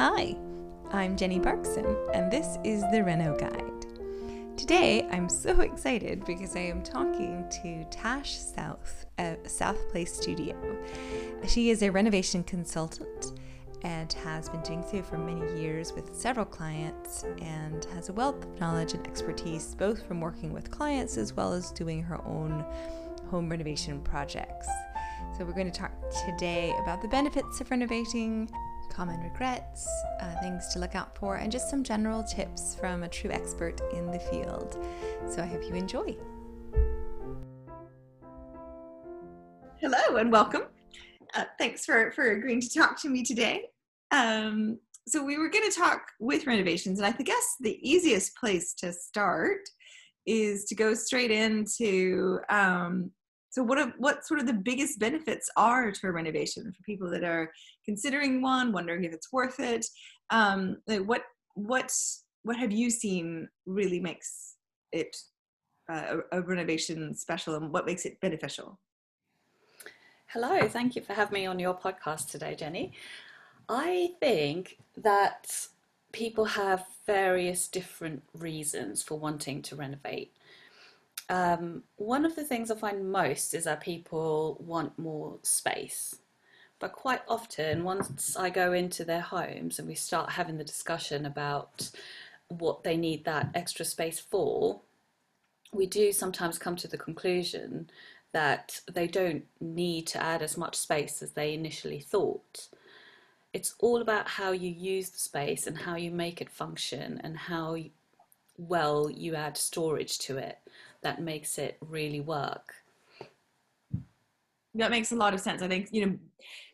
Hi, I'm Jenny Barkson, and this is the Reno Guide. Today, I'm so excited because I am talking to Tash South at Southplace Studio. She is a renovation consultant and has been doing so for many years with several clients and has a wealth of knowledge and expertise both from working with clients as well as doing her own home renovation projects. So, we're going to talk today about the benefits of renovating, common regrets, uh, things to look out for, and just some general tips from a true expert in the field. So, I hope you enjoy. Hello and welcome. Uh, thanks for, for agreeing to talk to me today. Um, so, we were going to talk with renovations, and I guess the easiest place to start is to go straight into um, so what what sort of the biggest benefits are to a renovation for people that are considering one, wondering if it's worth it? Um, like what what what have you seen really makes it uh, a, renovation special, and what makes it beneficial? Hello, thank you for having me on your podcast today, Jenny. I think that people have various different reasons for wanting to renovate. Um, one of the things I find most is that people want more space. But quite often, once I go into their homes and we start having the discussion about what they need that extra space for, we do sometimes come to the conclusion that they don't need to add as much space as they initially thought. It's all about how you use the space and how you make it function and how well you add storage to it that makes it really work that makes a lot of sense. I think you know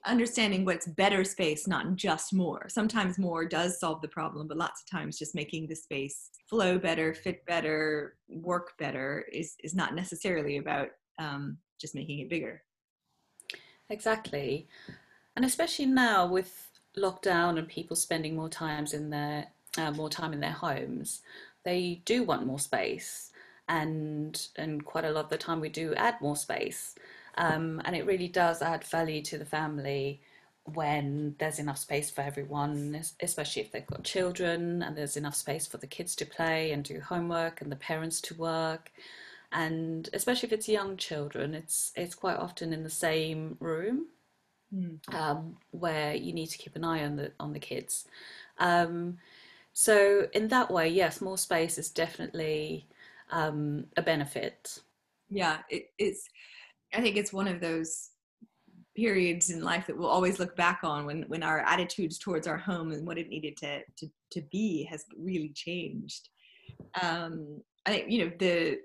understanding what's better space not just more. Sometimes more does solve the problem but lots of times just making the space flow better fit better work better is is not necessarily about um, just making it bigger. Exactly. And especially now with lockdown and people spending more times in their uh, more time in their homes they do want more space and and quite a lot of the time we do add more space. Um, and it really does add value to the family when there's enough space for everyone especially if they've got children and there's enough space for the kids to play and do homework and the parents to work. And especially if it's young children it's it's quite often in the same room mm. um, where you need to keep an eye on the on the kids. Um, so in that way yes more space is definitely um, a benefit. Yeah, it, it's. I think it's one of those periods in life that we'll always look back on when when our attitudes towards our home and what it needed to to, to be has really changed. Um, I think you know the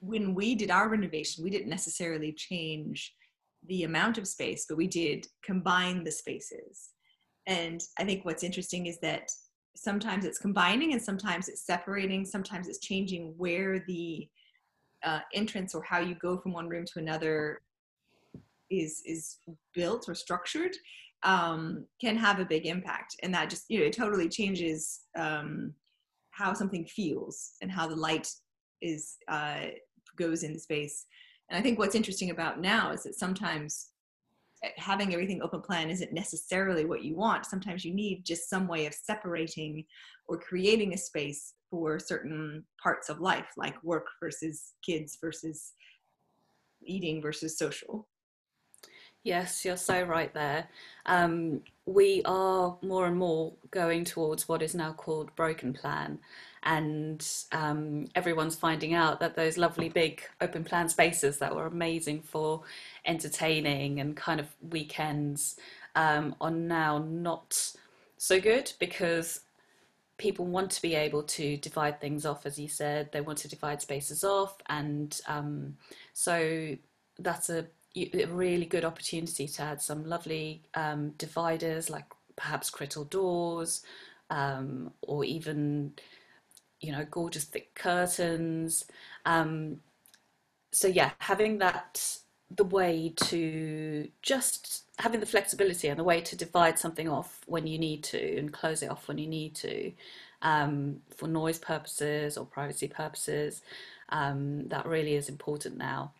when we did our renovation, we didn't necessarily change the amount of space, but we did combine the spaces. And I think what's interesting is that sometimes it's combining and sometimes it's separating sometimes it's changing where the uh, entrance or how you go from one room to another is is built or structured um, can have a big impact. And that just you know it totally changes um, how something feels and how the light is uh, goes in the space. And i think what's interesting about now is that sometimes having everything open plan isn't necessarily what you want. Sometimes you need just some way of separating or creating a space for certain parts of life, like work versus kids versus eating versus social. Yes, you're so right there. Um, we are more and more going towards what is now called broken plan, and um, everyone's finding out that those lovely big open plan spaces that were amazing for entertaining and kind of weekends um, are now not so good because people want to be able to divide things off, as you said. They want to divide spaces off, and um, so that's a a really good opportunity to add some lovely um, dividers like perhaps Crittall doors um, or even you know gorgeous thick curtains. Um, so yeah having that the way to just having the flexibility and the way to divide something off when you need to and close it off when you need to um, for noise purposes or privacy purposes um, that really is important now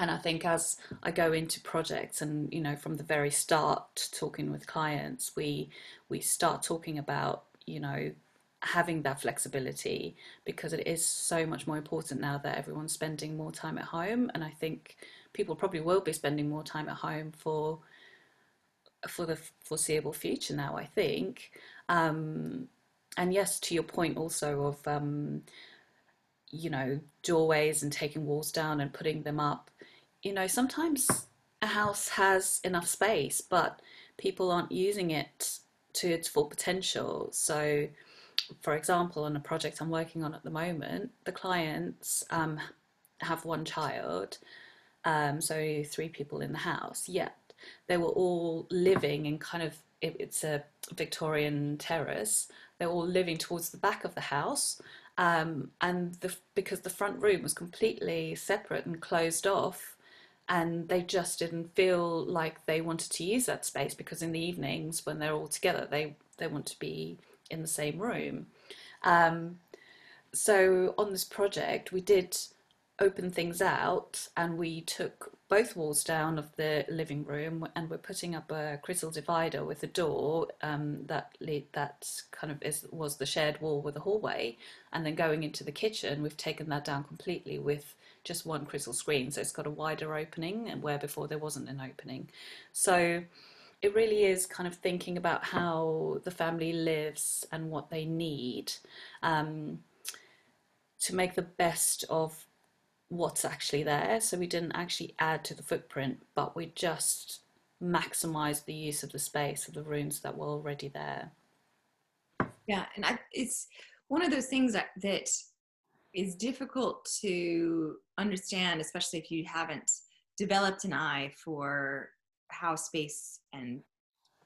and I think as I go into projects and you know from the very start talking with clients we we start talking about you know having that flexibility because it is so much more important now that everyone's spending more time at home. And I think people probably will be spending more time at home for for the foreseeable future now I think. Um, and yes to your point also of um, you know doorways and taking walls down and putting them up you know, sometimes a house has enough space, but people aren't using it to its full potential. So, for example, on a project I'm working on at the moment, the clients um, have one child, um, so three people in the house. Yet they were all living in kind of it, it's a Victorian terrace. They're all living towards the back of the house, um, and the, because the front room was completely separate and closed off, and they just didn't feel like they wanted to use that space because in the evenings when they're all together they they want to be in the same room. Um, so on this project we did open things out and we took both walls down of the living room and we're putting up a Crittall divider with a door um, that lead, that kind of is was the shared wall with the hallway and then going into the kitchen we've taken that down completely with just one Crittall screen. So it's got a wider opening, and where before there wasn't an opening. So it really is kind of thinking about how the family lives and what they need um, to make the best of what's actually there. So we didn't actually add to the footprint, but we just maximized the use of the space of the rooms that were already there. Yeah, and I, it's one of those things that, that is difficult to understand, especially if you haven't developed an eye for how space and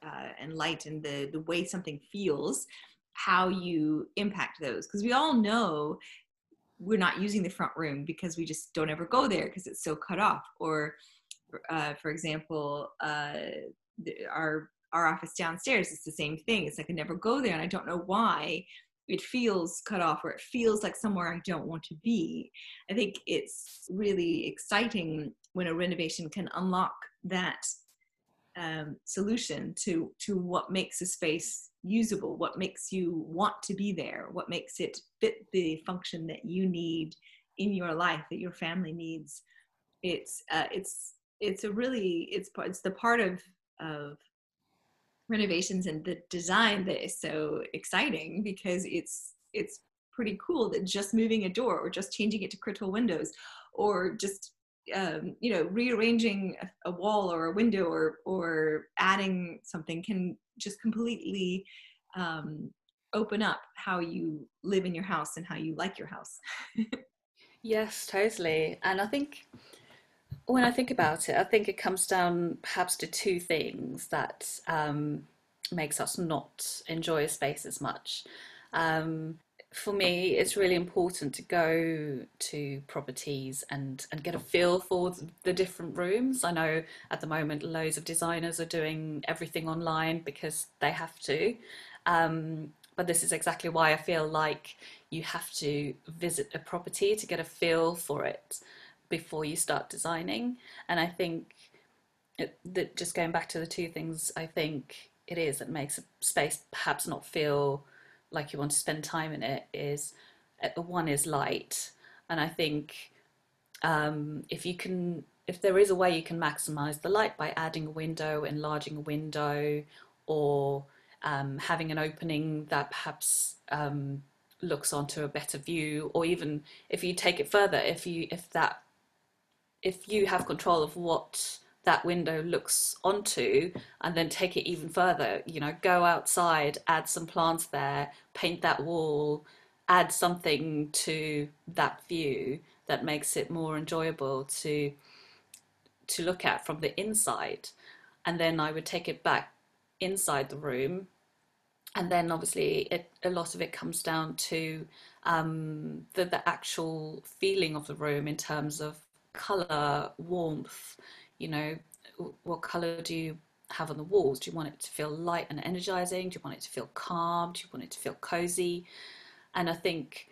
uh, and light and the the way something feels, how you impact those. Because we all know we're not using the front room because we just don't ever go there because it's so cut off. Or, uh, for example, uh, our our office downstairs it's the same thing. It's like I never go there, and I don't know why it feels cut off or it feels like somewhere I don't want to be. I think it's really exciting when a renovation can unlock that um, solution to to what makes a space usable, what makes you want to be there, what makes it fit the function that you need in your life, that your family needs. It's uh, it's it's a really it's it's the part of of renovations and the design that is so exciting because it's it's pretty cool that just moving a door or just changing it to Crittall windows or just um, you know rearranging a, a, wall or a window or or adding something can just completely um, open up how you live in your house and how you like your house. Yes totally. And i think when I think about it, I think it comes down perhaps to two things that um, makes us not enjoy a space as much. Um, for me, it's really important to go to properties and, and get a feel for the different rooms. I know at the moment loads of designers are doing everything online because they have to. Um, but this is exactly why I feel like you have to visit a property to get a feel for it before you start designing. And I think it, that just going back to the two things, I think it is that makes a space perhaps not feel like you want to spend time in it is uh, one is light, and I think um, if you can, if there is a way you can maximize the light by adding a window, enlarging a window, or um, having an opening that perhaps um, looks onto a better view, or even if you take it further, if you if that if you have control of what that window looks onto and then take it even further you know go outside add some plants there paint that wall add something to that view that makes it more enjoyable to to look at from the inside. And then i would take it back inside the room. And then obviously it, a lot of it comes down to um, the, the actual feeling of the room in terms of color, warmth, you know, what color do you have on the walls? Do you want it to feel light and energizing? Do you want it to feel calm? Do you want it to feel cozy? And I think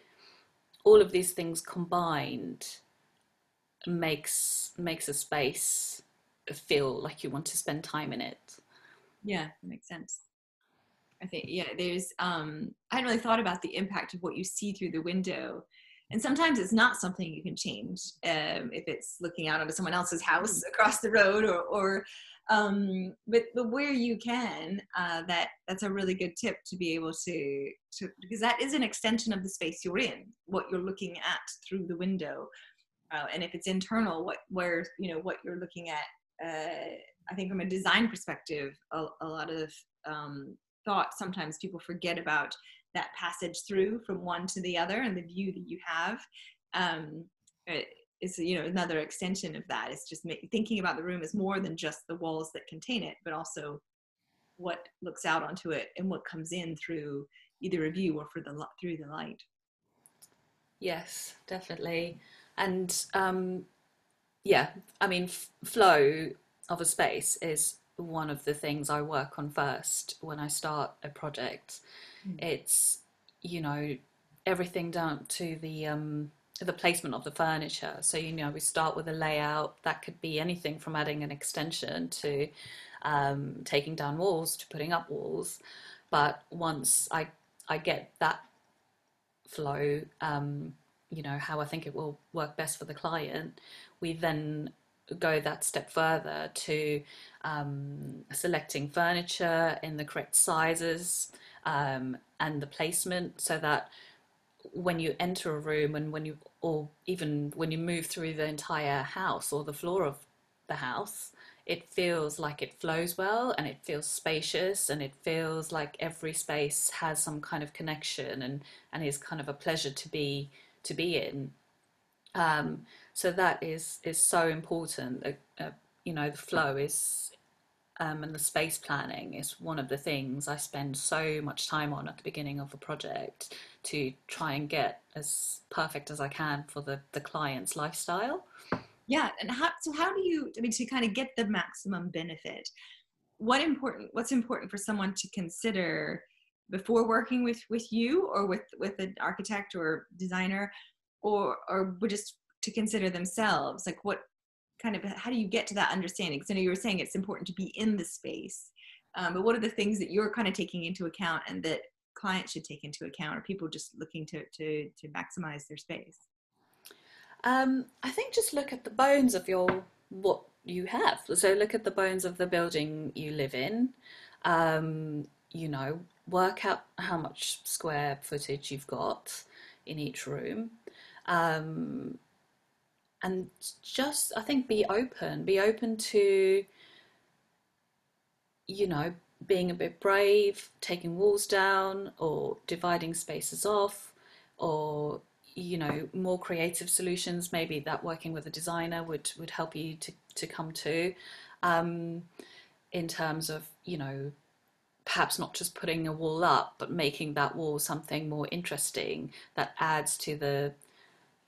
all of these things combined makes makes a space feel like you want to spend time in it. Yeah, makes sense. I think yeah, there's um I hadn't really thought about the impact of what you see through the window. And sometimes it's not something you can change um, if it's looking out onto someone else's house mm. across the road or, or um, but but where you can, uh, that that's a really good tip to be able to to because that is an extension of the space you're in, what you're looking at through the window, uh, and if it's internal, what where you know what you're looking at. Uh, I think from a design perspective, a, a lot of um, thought sometimes people forget about that passage through from one to the other and the view that you have. Um, is you know another extension of that. It's just thinking about the room as more than just the walls that contain it but also what looks out onto it and what comes in through either a view or for the through the light. Yes definitely. And um yeah i mean f- flow of a space is one of the things i work on first when i start a project mm. it's you know everything down to the um the placement of the furniture. So, you know, we start with a layout that could be anything from adding an extension to um, taking down walls to putting up walls. But once I, I get that flow, um, you know, how I think it will work best for the client, we then go that step further to um, selecting furniture in the correct sizes um, and the placement so that when you enter a room and when you or even when you move through the entire house or the floor of the house it feels like it flows well and it feels spacious and it feels like every space has some kind of connection and and is kind of a pleasure to be to be in. Um, so that is is so important uh, uh, you know the flow is um, and the space planning is one of the things I spend so much time on at the beginning of a project to try and get as perfect as I can for the, the client's lifestyle. Yeah, and how so? How do you? I mean, to kind of get the maximum benefit, what important? What's important for someone to consider before working with with you or with with an architect or designer, or or just to consider themselves? Like, what kind of how do you get to that understanding? Because I know you were saying it's important to be in the space, um, but what are the things that you're kind of taking into account and that clients should take into account, or people just looking to to to maximize their space? Um, I think just look at the bones of your what you have. So look at the bones of the building you live in. Um, you know, work out how much square footage you've got in each room. Um, and just i think be open. Be open to you know being a bit brave taking walls down or dividing spaces off or you know more creative solutions. Maybe that working with a designer would would help you to to come to um, in terms of you know perhaps not just putting a wall up but making that wall something more interesting that adds to the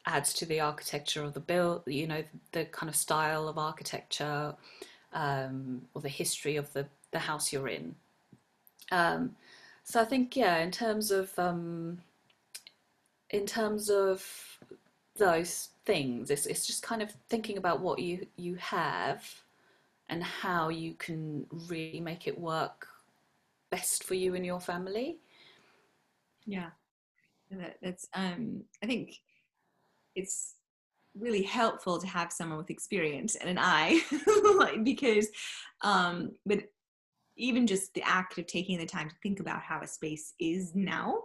adds to the architecture of the build, you know, the kind of style of architecture um, or the history of the, the house you're in. Um, so I think, yeah, in terms of um, in terms of those things, it's it's just kind of thinking about what you you have and how you can really make it work best for you and your family. Yeah, that's um, I think it's really helpful to have someone with experience and an eye because um but even just the act of taking the time to think about how a space is now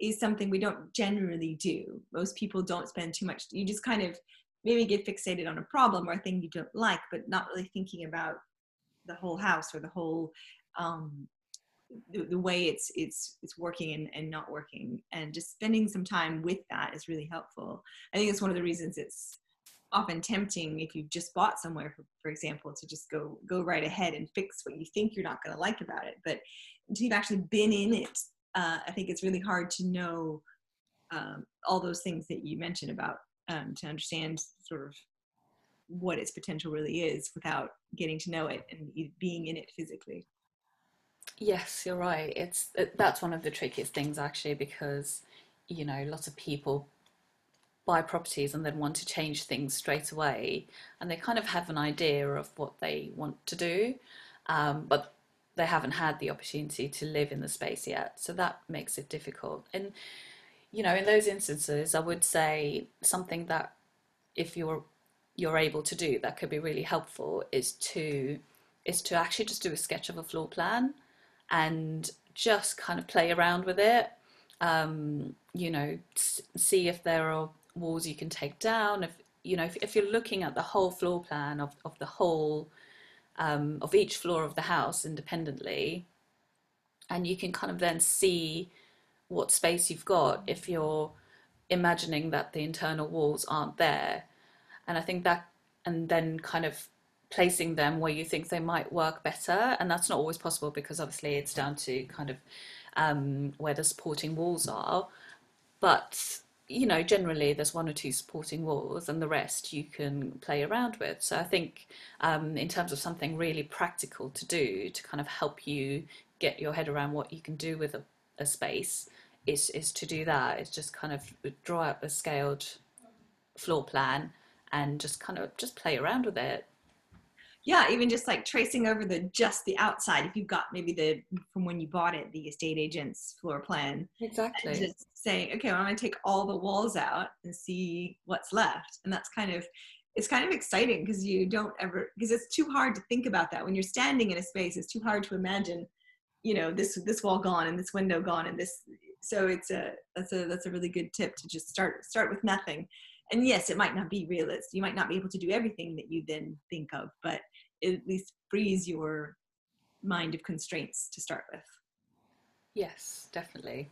is something we don't generally do. Most people don't spend too much you just kind of maybe get fixated on a problem or a thing you don't like but not really thinking about the whole house or the whole um, the, the way it's it's it's working and, and not working and just spending some time with that is really helpful. I think it's one of the reasons it's often tempting if you've just bought somewhere for, for example to just go go right ahead and fix what you think you're not going to like about it. But until you've actually been in it uh, i think it's really hard to know um, all those things that you mentioned about um, to understand sort of what its potential really is without getting to know it and being in it physically Yes, you're right. It's it, that's one of the trickiest things actually because you know lots of people buy properties and then want to change things straight away, and they kind of have an idea of what they want to do, um, but they haven't had the opportunity to live in the space yet. So that makes it difficult. And you know, in those instances, I would say something that if you're you're able to do that could be really helpful is to is to actually just do a sketch of a floor plan and just kind of play around with it. Um, you know, see if there are walls you can take down. If you know, if, if you're looking at the whole floor plan of of the whole um, of each floor of the house independently, and you can kind of then see what space you've got if you're imagining that the internal walls aren't there. And I think that, and then kind of placing them where you think they might work better. And that's not always possible because obviously it's down to kind of um, where the supporting walls are. But you know, generally there's one or two supporting walls, and the rest you can play around with. So I think, um, in terms of something really practical to do to kind of help you get your head around what you can do with a, a space, is is to do that. It's just kind of draw up a scaled floor plan and just kind of just play around with it yeah even just like tracing over the just the outside if you've got maybe the from when you bought it the estate agent's floor plan. Exactly. Just saying okay well, i'm going to take all the walls out and see what's left. And that's kind of it's kind of exciting because you don't ever because it's too hard to think about that. When you're standing in a space it's too hard to imagine you know this this wall gone and this window gone and this so it's a that's a that's a really good tip to just start start with nothing. And yes it might not be realist you might not be able to do everything that you then think of but at least frees your mind of constraints to start with. Yes, definitely.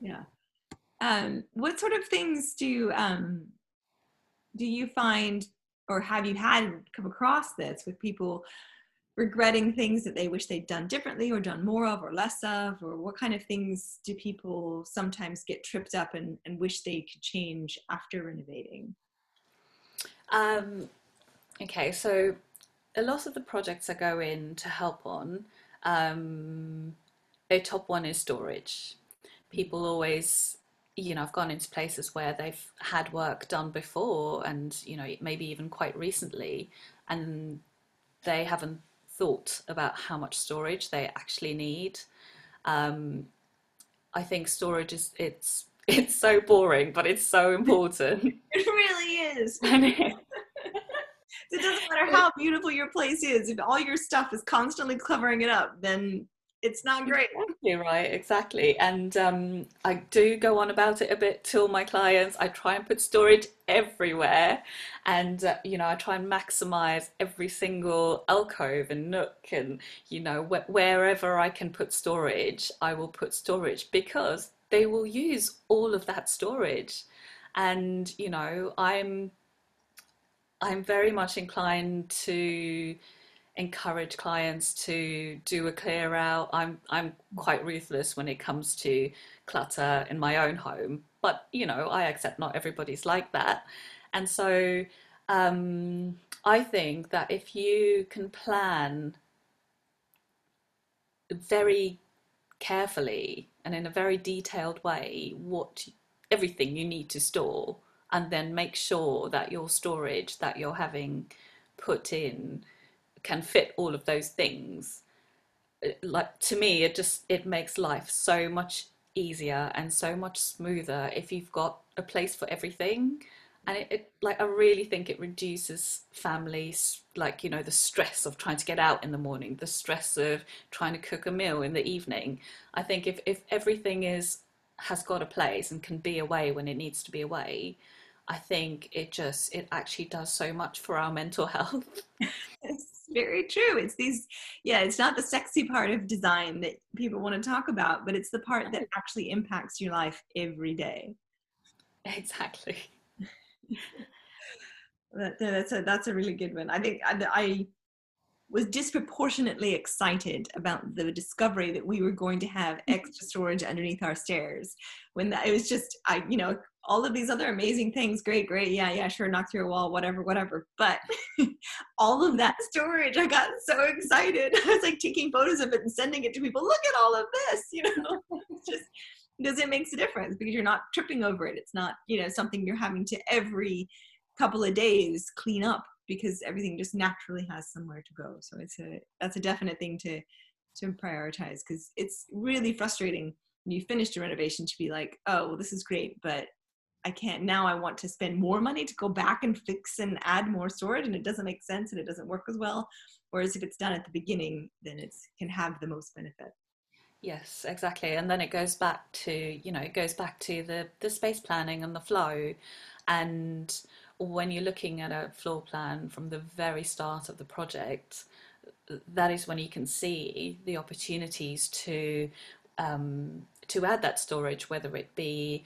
Yeah. Um, what sort of things do um, do you find, or have you had come across this with people regretting things that they wish they'd done differently, or done more of, or less of, or what kind of things do people sometimes get tripped up and, and wish they could change after renovating? Um, okay, so a lot of the projects I go in to help on, um, a top one is storage. People always, you know, I've gone into places where they've had work done before and, you know, maybe even quite recently, and they haven't thought about how much storage they actually need. Um, I think storage is it's it's so boring, but it's so important. it really is. it doesn't matter how beautiful your place is if all your stuff is constantly covering it up then it's not great. exactly right exactly. And um, i do go on about it a bit to all my clients. I try and put storage everywhere and uh, you know i try and maximize every single alcove and nook and you know wh- wherever i can put storage i will put storage because they will use all of that storage. And you know i'm I'm very much inclined to encourage clients to do a clear out. I'm I'm quite ruthless when it comes to clutter in my own home, but you know I accept not everybody's like that, and so um, I think that if you can plan very carefully and in a very detailed way what everything you need to store and then make sure that your storage that you're having put in can fit all of those things. Uh, like to me it just it makes life so much easier and so much smoother if you've got a place for everything. And it, it, like i really think it reduces families like you know the stress of trying to get out in the morning the stress of trying to cook a meal in the evening. I think if if everything is has got a place and can be away when it needs to be away I think it just it actually does so much for our mental health. it's very true. It's these yeah, it's not the sexy part of design that people want to talk about, but it's the part that actually impacts your life every day. Exactly. that, that's a that's a really good one. I think I, I was disproportionately excited about the discovery that we were going to have mm-hmm. extra storage underneath our stairs. When that, it was just i you know all of these other amazing things great great yeah yeah sure knock through a wall whatever whatever. But all of that storage i got so excited. I was like taking photos of it and sending it to people. Look at all of this you know? Just because it makes a difference because you're not tripping over it. It's not you know something you're having to every couple of days clean up because everything just naturally has somewhere to go so it's a that's a definite thing to to prioritize because it's really frustrating when you finish a renovation to be like oh well this is great but I can't now I want to spend more money to go back and fix and add more storage and it doesn't make sense and it doesn't work as well. Whereas if it's done at the beginning, then it can have the most benefit. Yes, exactly. And then it goes back to, you know, it goes back to the, the space planning and the flow. And when you're looking at a floor plan from the very start of the project, that is when you can see the opportunities to um, to add that storage, whether it be,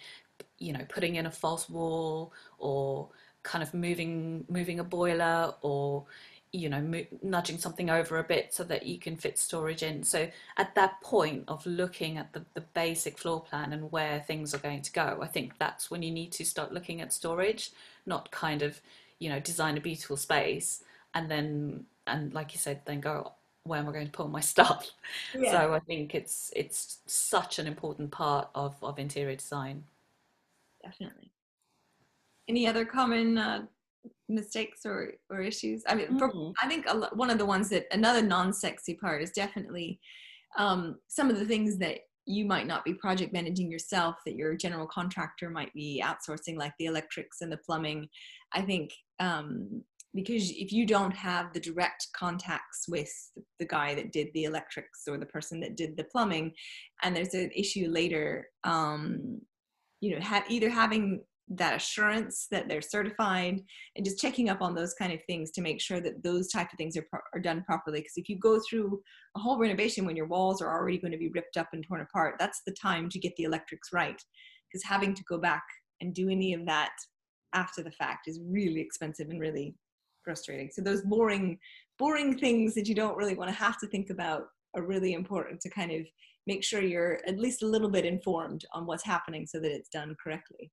you know, putting in a false wall or kind of moving moving a boiler or you know mo- nudging something over a bit so that you can fit storage in. So at that point of looking at the, the basic floor plan and where things are going to go i think that's when you need to start looking at storage not kind of you know design a beautiful space and then and like you said then go where am i going to put my stuff? Yeah. so i think it's it's such an important part of of interior design. Definitely. Any other common uh, mistakes or or issues i mean mm-hmm. for, i think a, one of the ones that another non-sexy part is definitely um, some of the things that you might not be project managing yourself that your general contractor might be outsourcing like the electrics and the plumbing i think um, because if you don't have the direct contacts with the guy that did the electrics or the person that did the plumbing and there's an issue later um, you know have either having that assurance that they're certified and just checking up on those kind of things to make sure that those type of things are, pro- are done properly. Because if you go through a whole renovation when your walls are already going to be ripped up and torn apart that's the time to get the electrics right. Because having to go back and do any of that after the fact is really expensive and really frustrating. So those boring boring things that you don't really want to have to think about are really important to kind of make sure you're at least a little bit informed on what's happening so that it's done correctly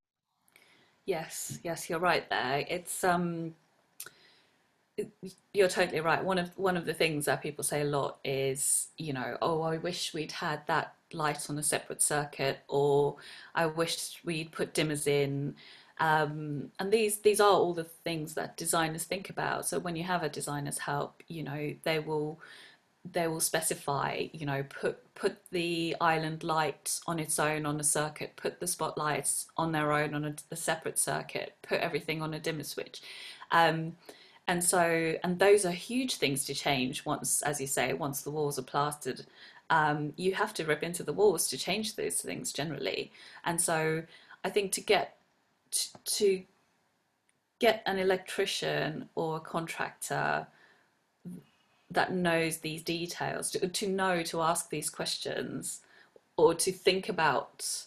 Yes, yes, you're right there. It's um you're totally right. One of one of the things that people say a lot is, you know, oh, I wish we'd had that light on a separate circuit, or I wish we'd put dimmers in. Um, and these these are all the things that designers think about. So when you have a designer's help, you know, they will they will specify, you know, put put the island light on its own on a circuit, put the spotlights on their own on a, a separate circuit, put everything on a dimmer switch. Um, and so, and those are huge things to change once, as you say, once the walls are plastered. Um, you have to rip into the walls to change those things generally. And so, I think to get to get an electrician or a contractor that knows these details to, to know to ask these questions or to think about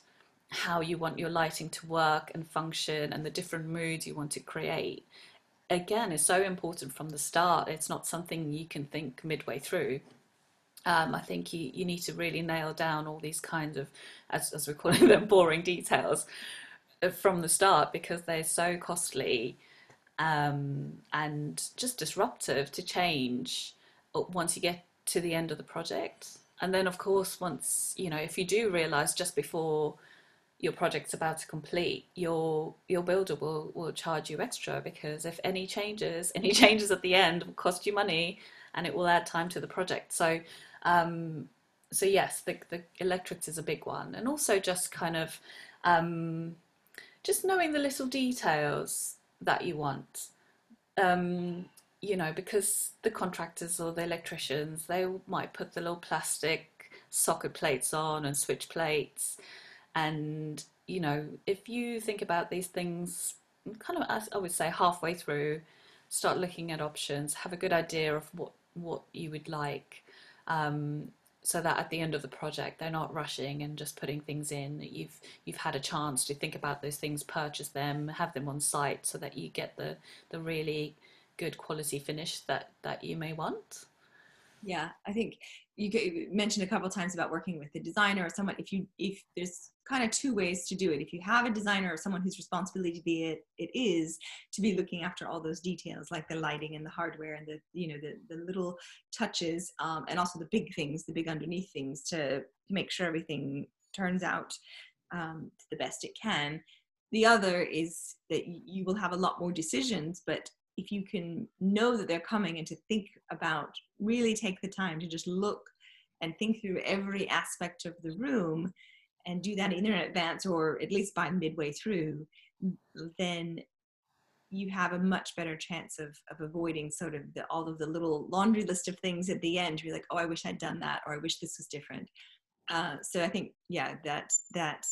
how you want your lighting to work and function and the different moods you want to create again is so important from the start. It's not something you can think midway through. Um, I think you, you need to really nail down all these kinds of, as, as we're calling them, boring details uh, from the start because they're so costly um, and just disruptive to change once you get to the end of the project. And then, of course, once you know, if you do realize just before your project's about to complete, your your builder will will charge you extra because if any changes, any changes at the end will cost you money, and it will add time to the project. So, um, so yes, the the electrics is a big one, and also just kind of um, just knowing the little details that you want. Um, you know, because the contractors or the electricians, they might put the little plastic socket plates on and switch plates. And, you know, if you think about these things kind of, as I would say, halfway through, start looking at options, have a good idea of what, what you would like. Um, so that at the end of the project they're not rushing and just putting things in that you've you've had a chance to think about those things purchase them have them on site so that you get the the really good quality finish that that you may want yeah i think you mentioned a couple times about working with a designer or someone if you if there's kind of two ways to do it if you have a designer or someone whose responsibility it, it is to be looking after all those details like the lighting and the hardware and the you know the, the little touches um, and also the big things the big underneath things to, make sure everything turns out um, the best it can. The other is that you will have a lot more decisions, but if you can know that they're coming and to think about, really take the time to just look and think through every aspect of the room and do that either in advance or at least by midway through, then you have a much better chance of, of avoiding sort of the, all of the little laundry list of things at the end. You're like, oh, I wish I'd done that, or I wish this was different. Uh, so I think, yeah, that that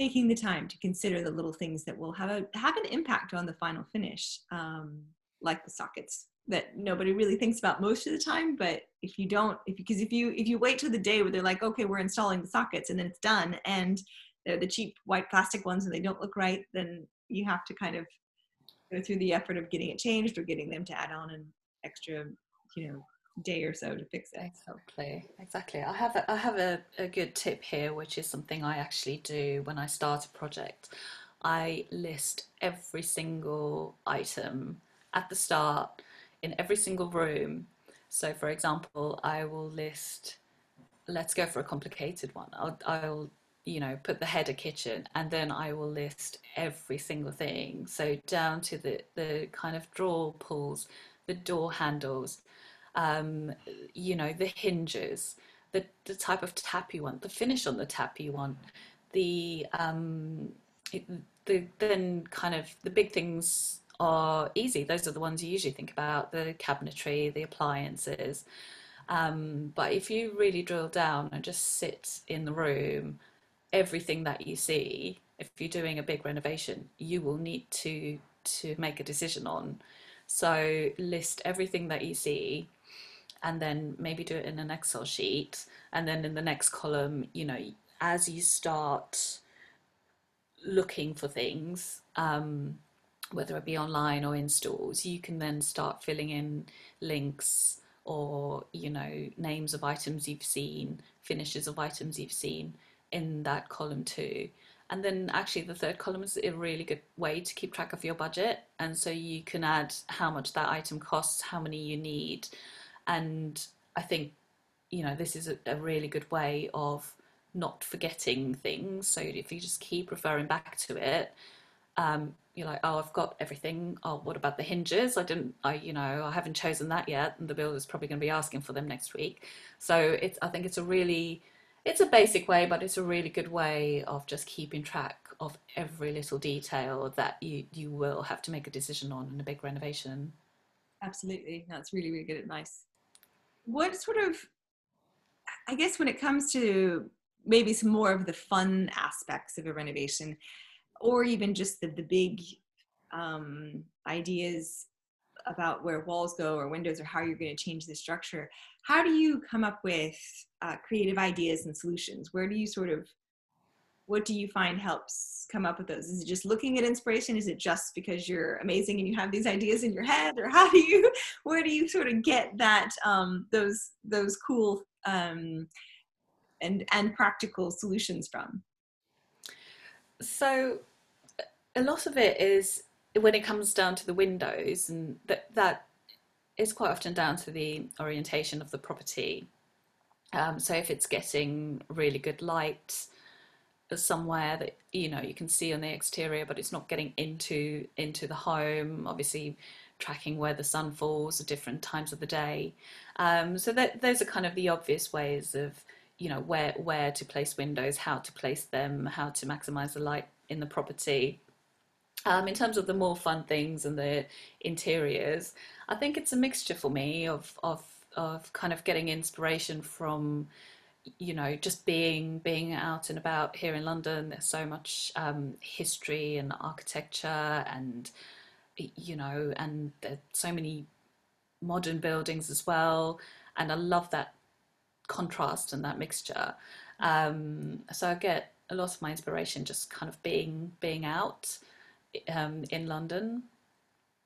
taking the time to consider the little things that will have a have an impact on the final finish, um, like the sockets that nobody really thinks about most of the time. But if you don't, if because if you if you wait till the day where they're like, okay, we're installing the sockets, and then it's done, and they're the cheap white plastic ones and they don't look right, then you have to kind of go through the effort of getting it changed or getting them to add on an extra, you know, day or so to fix it. Exactly, exactly. I have a, I have a, a good tip here, which is something I actually do when I start a project. I list every single item at the start in every single room. So, for example, I will list. Let's go for a complicated one. I'll, I'll you know put the header kitchen and then i will list every single thing so down to the the kind of drawer pulls the door handles um, you know the hinges the, the type of tap you want the finish on the tap you want the um, it, the then kind of the big things are easy. Those are the ones you usually think about the cabinetry the appliances. Um, but if you really drill down and just sit in the room everything that you see if you're doing a big renovation you will need to to make a decision on. So list everything that you see and then maybe do it in an excel sheet and then in the next column you know as you start looking for things um, whether it be online or in stores you can then start filling in links or you know names of items you've seen finishes of items you've seen in that column too. And then actually the third column is a really good way to keep track of your budget. And so you can add how much that item costs, how many you need. And I think, you know, this is a, a really good way of not forgetting things. So if you just keep referring back to it, um, you're like, oh, I've got everything. Oh, what about the hinges? I didn't, I, you know, I haven't chosen that yet, and the builder's probably going to be asking for them next week. So it's, I think it's a really it's a basic way, but it's a really good way of just keeping track of every little detail that you you will have to make a decision on in a big renovation. Absolutely, that's really really good advice. What sort of, I guess, when it comes to maybe some more of the fun aspects of a renovation, or even just the the big um, ideas about where walls go or windows or how you're going to change the structure how do you come up with uh, creative ideas and solutions? Where do you sort of what do you find helps come up with those? Is it just looking at inspiration? Is it just because you're amazing and you have these ideas in your head? Or how do you where do you sort of get that um, those those cool um, and and practical solutions from? So a lot of it is when it comes down to the windows, and that that is quite often down to the orientation of the property. Um, so if it's getting really good light somewhere that you know you can see on the exterior, but it's not getting into into the home, obviously tracking where the sun falls at different times of the day. Um, so that, those are kind of the obvious ways of you know where where to place windows, how to place them, how to maximize the light in the property. Um, in terms of the more fun things and the interiors, I think it's a mixture for me of of of kind of getting inspiration from you know just being being out and about here in London. There's so much um, history and architecture, and you know, and there's so many modern buildings as well. And I love that contrast and that mixture. Um, so I get a lot of my inspiration just kind of being being out um, in London.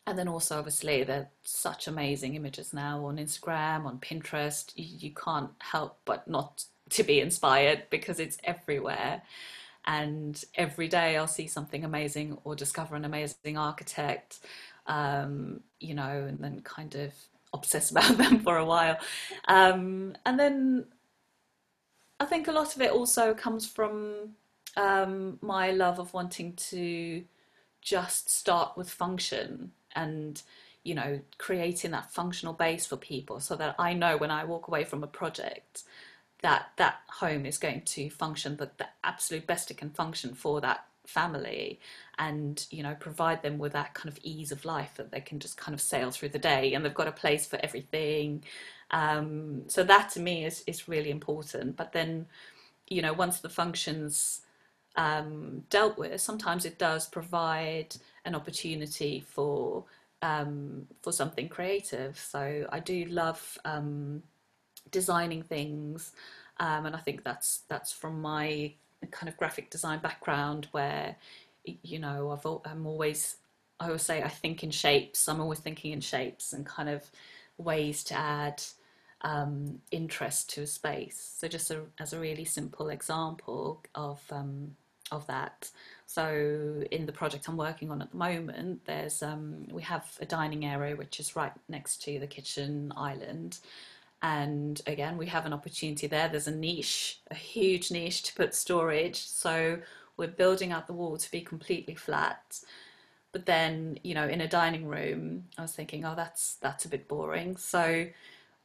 And then also, obviously, there's such amazing images now on Instagram, on Pinterest. You, you can't help but not to be inspired because it's everywhere. And every day I'll see something amazing or discover an amazing architect, um, you know, and then kind of obsess about them for a while. Um, and then I think a lot of it also comes from um, my love of wanting to just start with function and you know creating that functional base for people so that I know when I walk away from a project that that home is going to function but the absolute best it can function for that family and you know provide them with that kind of ease of life that they can just kind of sail through the day and they've got a place for everything. Um, so that to me is is really important. But then you know once the functions um, dealt with sometimes it does provide an opportunity for um, for something creative. So I do love um, designing things um, and I think that's that's from my kind of graphic design background where you know I've I'm always I always say I think in shapes. I'm always thinking in shapes and kind of ways to add um, interest to a space. So just a, as a really simple example of um, of that so in the project I'm working on at the moment there's um, we have a dining area which is right next to the kitchen island. And again we have an opportunity there. There's a niche a huge niche to put storage. So we're building out the wall to be completely flat. But then you know in a dining room i was thinking oh that's that's a bit boring. So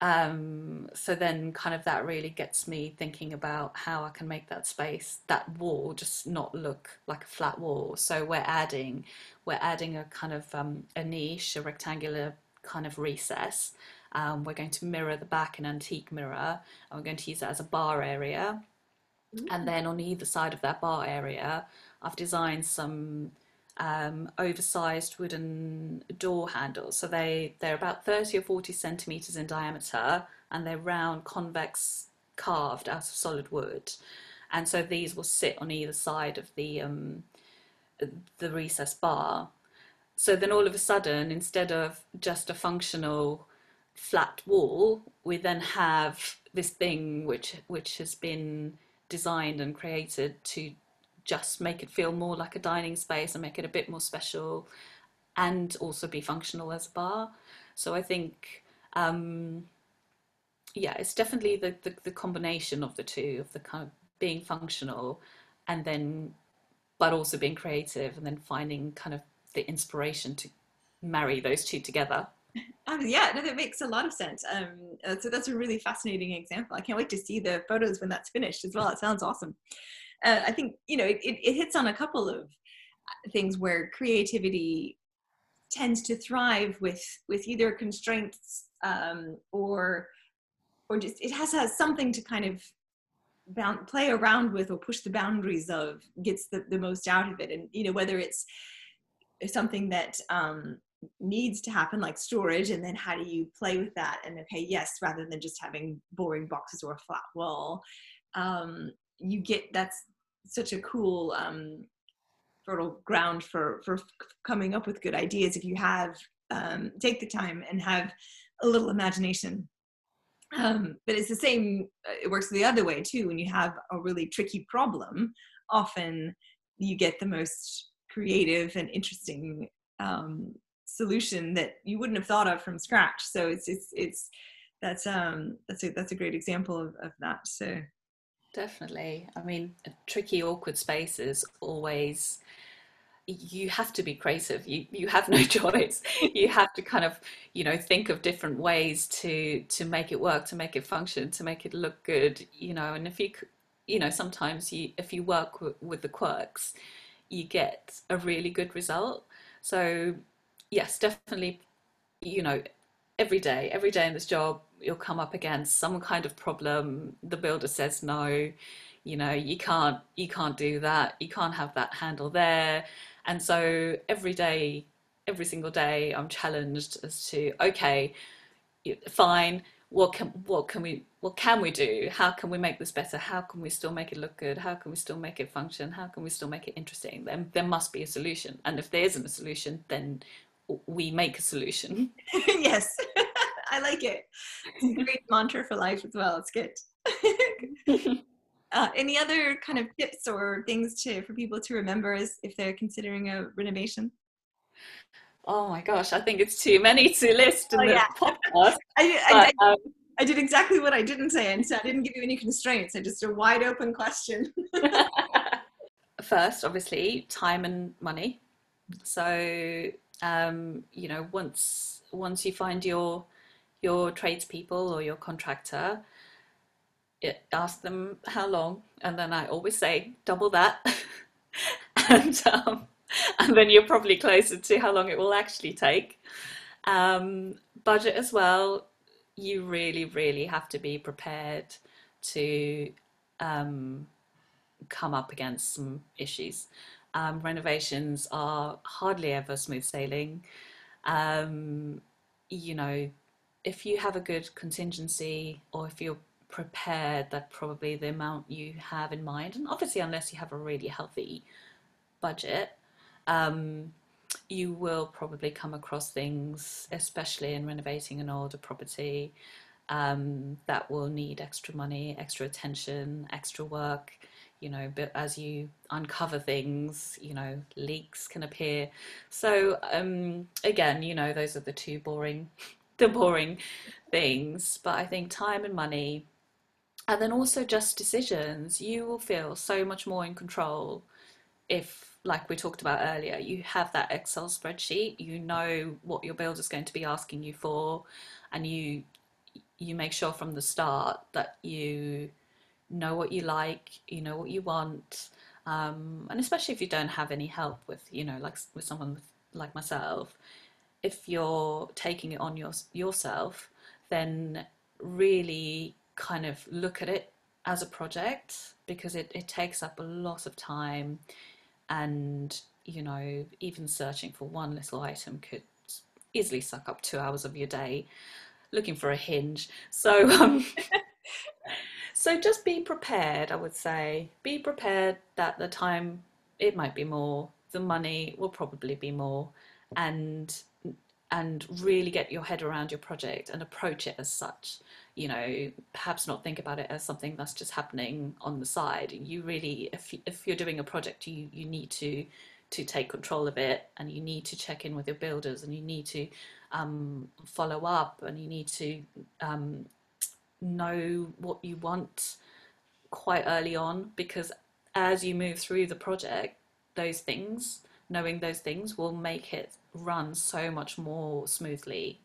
um, so then kind of that really gets me thinking about how i can make that space that wall just not look like a flat wall so we're adding we're adding a kind of um, a niche a rectangular kind of recess um, we're going to mirror the back an antique mirror and we're going to use that as a bar area. Mm. And then on either side of that bar area, I've designed some um, oversized wooden door handles. So they, they're about 30 or 40 centimeters in diameter and they're round, convex, carved out of solid wood. And so these will sit on either side of the, um, the recess bar. So then all of a sudden, instead of just a functional flat wall, we then have this thing which which has been designed and created to just make it feel more like a dining space and make it a bit more special and also be functional as a bar. So I think um, yeah, it's definitely the, the, the combination of the two of the kind of being functional and then but also being creative and then finding kind of the inspiration to marry those two together. Um, yeah, no, that makes a lot of sense. Um, uh, so that's a really fascinating example. I can't wait to see the photos when that's finished as well. It sounds awesome. Uh, I think you know it, it, it, hits on a couple of uh, things where creativity tends to thrive with with either constraints um, or or just it has has something to kind of bound, play around with or push the boundaries of gets the, the most out of it. And you know whether it's something that um, needs to happen like storage and then how do you play with that? And okay yes rather than just having boring boxes or a flat wall um, you get that's such a cool um, fertile ground for for coming up with good ideas if you have um, take the time and have a little imagination. Um, but it's the same uh, it works the other way too. When you have a really tricky problem often you get the most creative and interesting um, solution that you wouldn't have thought of from scratch. So it's it's it's that's um that's a that's a great example of, of that. So definitely. I mean tricky awkward spaces always you have to be creative. You you have no choice. You have to kind of you know think of different ways to to make it work to make it function to make it look good you know and if you you know sometimes you if you work w- with the quirks you get a really good result. So yes, definitely, you know, every day, every day in this job, you'll come up against some kind of problem. The builder says no, you know, you can't, you can't do that. You can't have that handle there. And so every day, every single day, I'm challenged as to, okay, fine. What can, what can we, what can we do? How can we make this better? How can we still make it look good? How can we still make it function? How can we still make it interesting? Then there must be a solution. And if there isn't a solution, then we make a solution. yes, I like it. It's a great mantra for life as well. It's good. uh, any other kind of tips or things to for people to remember as if they're considering a renovation? Oh my gosh, I think it's too many to list in oh, the yeah. podcast. I, I, but, um, I, did exactly what I didn't say, and so I didn't give you any constraints. I just a wide open question. first, obviously, time and money. So um, you know, once once you find your your tradespeople or your contractor, it, ask them how long, and then I always say double that, and um, and then you're probably closer to how long it will actually take. Um, budget as well. You really, really have to be prepared to um, come up against some issues. Um, renovations are hardly ever smooth sailing. Um, you know, if you have a good contingency or if you're prepared that probably the amount you have in mind, and obviously, unless you have a really healthy budget, um, you will probably come across things, especially in renovating an older property, um, that will need extra money, extra attention, extra work. You know but as you uncover things you know leaks can appear. So um again you know those are the two boring the boring things but i think time and money and then also just decisions. You will feel so much more in control if like we talked about earlier you have that excel spreadsheet you know what your builder's going to be asking you for and you you make sure from the start that you know what you like, you know what you want, um, and especially if you don't have any help with, you know, like with someone with, like myself, if you're taking it on your, yourself, then really kind of look at it as a project because it, it takes up a lot of time and you know even searching for one little item could easily suck up two hours of your day looking for a hinge so um, So just be prepared, I would say. Be prepared that the time it might be more, the money will probably be more, and and really get your head around your project and approach it as such. You know, perhaps not think about it as something that's just happening on the side. You really, if if you're doing a project, you you need to to take control of it, and you need to check in with your builders, and you need to um, follow up, and you need to um, know what you want quite early on because as you move through the project, those things, knowing those things, will make it run so much more smoothly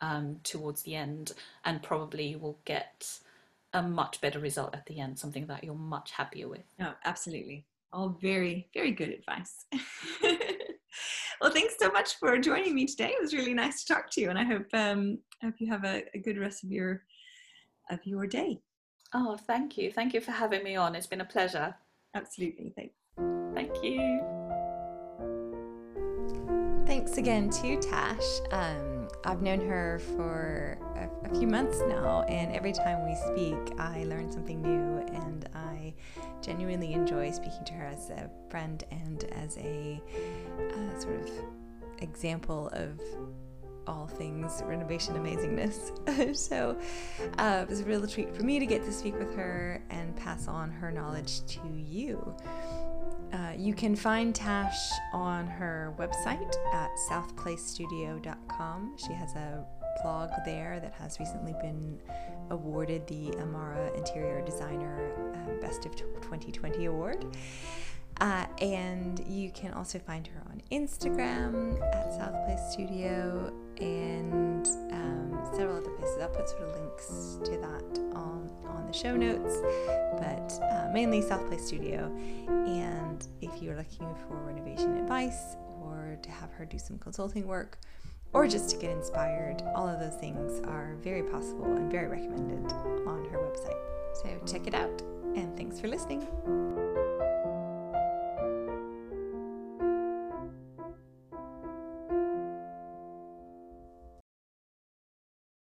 um, towards the end, and probably you will get a much better result at the end, something that you're much happier with. Oh, absolutely. All very, very good advice. well, thanks so much for joining me today. It was really nice to talk to you, and I hope um, I hope you have a, a good rest of your of your day. Oh, thank you. Thank you for having me on. It's been a pleasure. Absolutely. Thanks. Thank you. Thanks again to Tash. Um, I've known her for a, a, few months now, and every time we speak, I learn something new, and I genuinely enjoy speaking to her as a friend and as a uh, sort of example of all things renovation amazingness. so uh, it was a real treat for me to get to speak with her and pass on her knowledge to you. Uh, you can find Tash on her website at southplacestudio.com. She has a blog there that has recently been awarded the Amara Interior Designer uh, Best of 2020 Award. Uh, and you can also find her on Instagram at South and um, several other places. I'll put sort of links to that on, on the show notes, but uh, mainly Southplace Studio. And if you're looking for renovation advice or to have her do some consulting work, or just to get inspired, all of those things are very possible and very recommended on her website. So check it out, and thanks for listening.